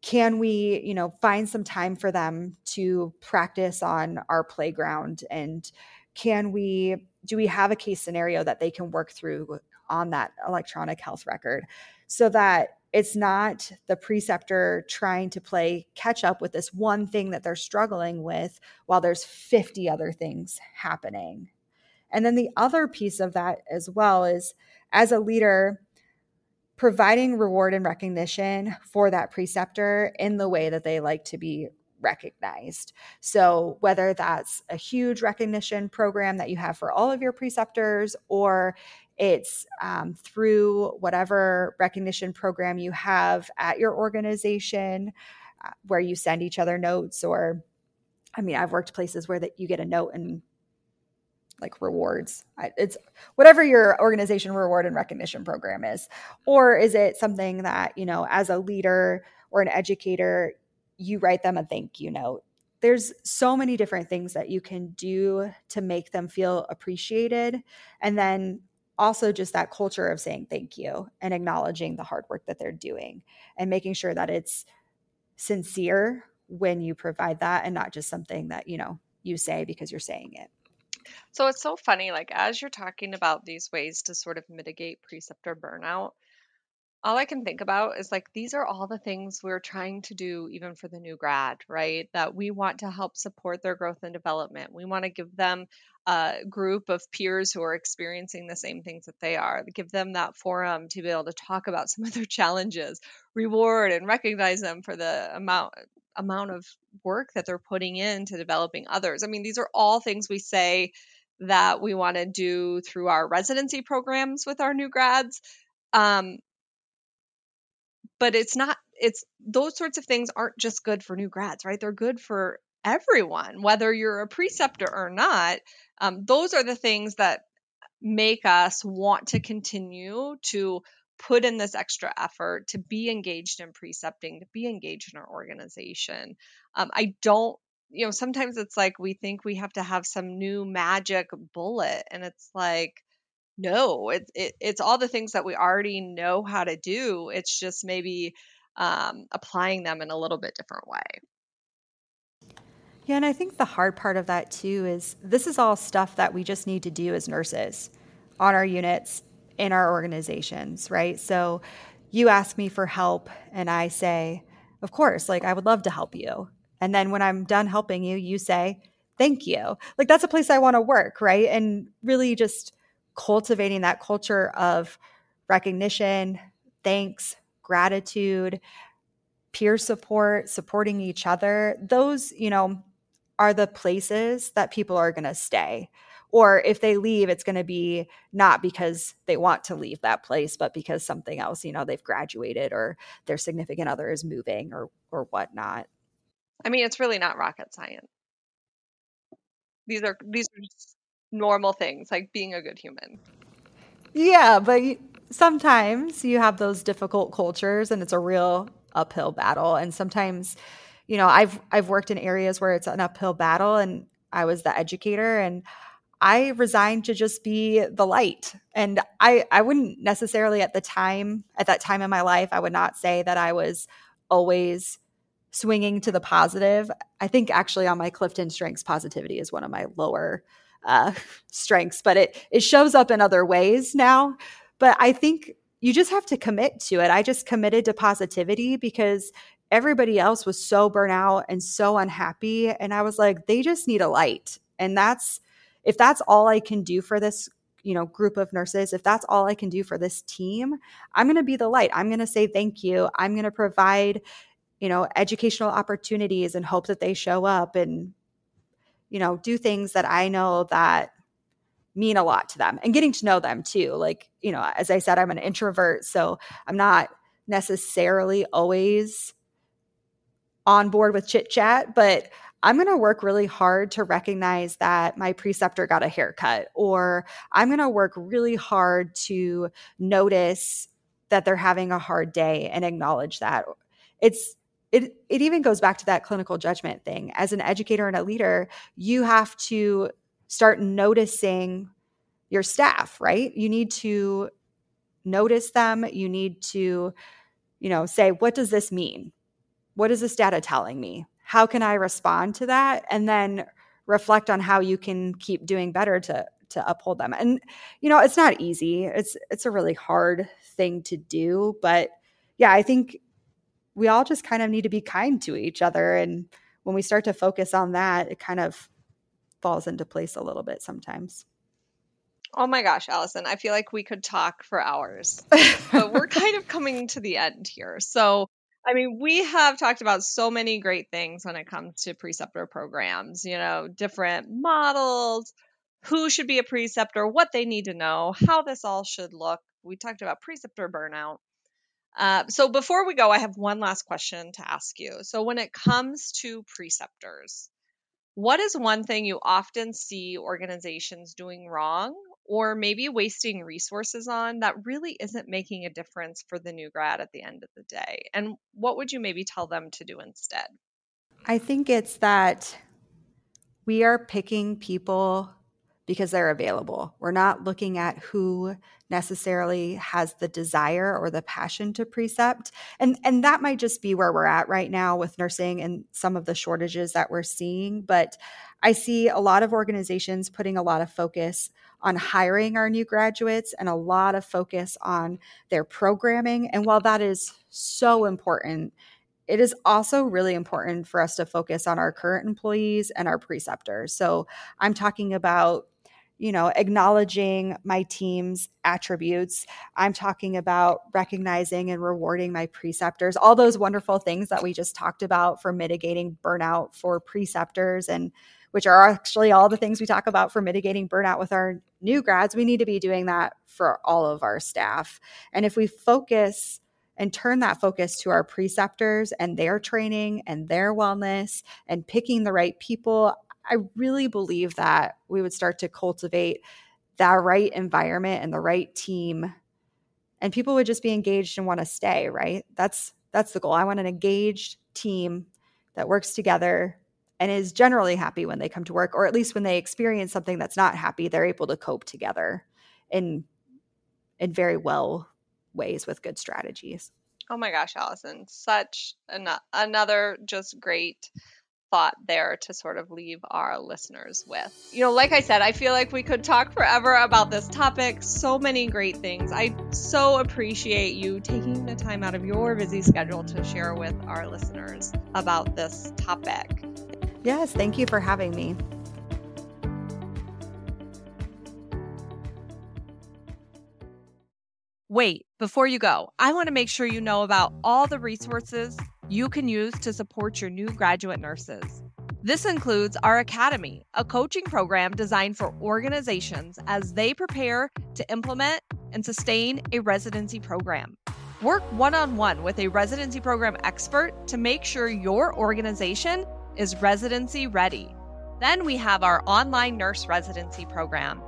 Can we, you know, find some time for them to practice on our playground? And can we, do we have a case scenario that they can work through on that electronic health record so that it's not the preceptor trying to play catch up with this one thing that they're struggling with while there's 50 other things happening. And then the other piece of that as well is as a leader, providing reward and recognition for that preceptor in the way that they like to be recognized. So, whether that's a huge recognition program that you have for all of your preceptors, or it's um, through whatever recognition program you have at your organization uh, where you send each other notes or I mean, I've worked places where that you get a note and like rewards. It's whatever your organization reward and recognition program is. Or is it something that, you know, as a leader or an educator, you write them a thank you note there's so many different things that you can do to make them feel appreciated and then also just that culture of saying thank you and acknowledging the hard work that they're doing and making sure that it's sincere when you provide that and not just something that you know you say because you're saying it. So it's so funny like as you're talking about these ways to sort of mitigate preceptor burnout all I can think about is like these are all the things we're trying to do even for the new grad, right? That we want to help support their growth and development. We want to give them a group of peers who are experiencing the same things that they are, give them that forum to be able to talk about some of their challenges, reward and recognize them for the amount amount of work that they're putting into developing others. I mean, these are all things we say that we want to do through our residency programs with our new grads. Um, but it's not it's those sorts of things aren't just good for new grads right? They're good for everyone whether you're a preceptor or not. Um, those are the things that make us want to continue to put in this extra effort to be engaged in precepting to be engaged in our organization. Um, i don't you know sometimes it's like we think we have to have some new magic bullet and it's like no it, it, it's all the things that we already know how to do it's just maybe um, applying them in a little bit different way. Yeah and i think the hard part of that too is this is all stuff that we just need to do as nurses on our units in our organizations right? So you ask me for help and i say of course like i would love to help you. And then when i'm done helping you you say thank you. Like that's a place i want to work right? And really just cultivating that culture of recognition, thanks, gratitude, peer support, supporting each other, those, you know, are the places that people are going to stay. Or if they leave, it's going to be not because they want to leave that place, but because something else, you know, they've graduated or their significant other is moving or or whatnot. I mean, it's really not rocket science. These are these are normal things like being a good human. Yeah, but sometimes you have those difficult cultures and it's a real uphill battle and sometimes you know, I've I've worked in areas where it's an uphill battle and I was the educator and I resigned to just be the light. And I I wouldn't necessarily at the time at that time in my life I would not say that I was always swinging to the positive. I think actually on my Clifton strengths positivity is one of my lower uh, strengths, but it it shows up in other ways now. But I think you just have to commit to it. I just committed to positivity because everybody else was so burnout and so unhappy, and I was like, they just need a light, and that's if that's all I can do for this you know group of nurses if that's all i can do for this team i'm going to be the light i'm going to say thank you i'm going to provide you know, educational opportunities and hope that they show up and, you know, do things that I know that mean a lot to them and getting to know them too. Like, you know, as I said, I'm an introvert, so I'm not necessarily always on board with chit chat, but I'm going to work really hard to recognize that my preceptor got a haircut, or I'm going to work really hard to notice that they're having a hard day and acknowledge that. It's it it even goes back to that clinical judgment thing. As an educator and a leader, you have to start noticing your staff, right? You need to notice them, you need to you know, say what does this mean? What is this data telling me? How can I respond to that? And then reflect on how you can keep doing better to to uphold them. And you know, it's not easy. It's it's a really hard thing to do, but yeah, I think we all just kind of need to be kind to each other and when we start to focus on that, it kind of falls into place a little bit sometimes. Oh my gosh, Allison, I feel like we could talk for hours, but we're kind of coming to the end here. So, I mean, we have talked about so many great things when it comes to preceptor programs, you know, different models, who should be a preceptor, what they need to know, how this all should look. We talked about preceptor burnout. Uh, so before we go, I have one last question to ask you. So when it comes to preceptors, what is one thing you often see organizations doing wrong or maybe wasting resources on that really isn't making a difference for the new grad at the end of the day? And what would you maybe tell them to do instead? I think it's that we are picking people because they're available. We're not looking at who necessarily has the desire or the passion to precept. And and that might just be where we're at right now with nursing and some of the shortages that we're seeing, but I see a lot of organizations putting a lot of focus on hiring our new graduates and a lot of focus on their programming. And while that is so important, it is also really important for us to focus on our current employees and our preceptors. So I'm talking about you know, acknowledging my team's attributes. I'm talking about recognizing and rewarding my preceptors, all those wonderful things that we just talked about for mitigating burnout for preceptors and which are actually all the things we talk about for mitigating burnout with our new grads. We need to be doing that for all of our staff. And if we focus and turn that focus to our preceptors and their training and their wellness and picking the right people, I really believe that we would start to cultivate that right environment and the right team and people would just be engaged and want to stay, right? That's that's the goal. I want an engaged team that works together and is generally happy when they come to work or at least when they experience something that's not happy, they're able to cope together in in very well ways with good strategies. Oh my gosh, Allison, such an- another just great thought there to sort of leave our listeners with. You know, like I said, I feel like we could talk forever about this topic. So many great things. I so appreciate you taking the time out of your busy schedule to share with our listeners about this topic. Yes, thank you for having me. Wait, before you go, I want to make sure you know about all the resources you can use to support your new graduate nurses. This includes our Academy, a coaching program designed for organizations as they prepare to implement and sustain a residency program. Work one on one with a residency program expert to make sure your organization is residency ready. Then we have our online nurse residency program.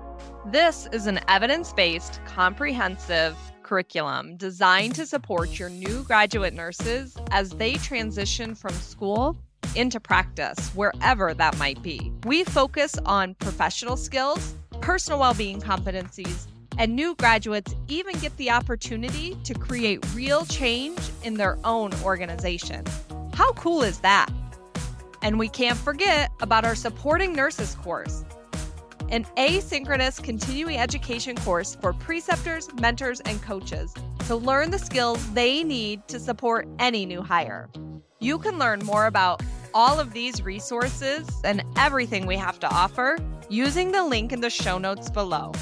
This is an evidence based, comprehensive, curriculum designed to support your new graduate nurses as they transition from school into practice, wherever that might be. We focus on professional skills, personal well being competencies, and new graduates even get the opportunity to create real change in their own organization. How cool is that? And we can't forget about our Supporting Nurses course an asynchronous continuing education course for preceptors, mentors, and coaches to learn the skills they need to support any new hire. You can learn more about all of these resources and everything we have to offer using the link in the show notes below.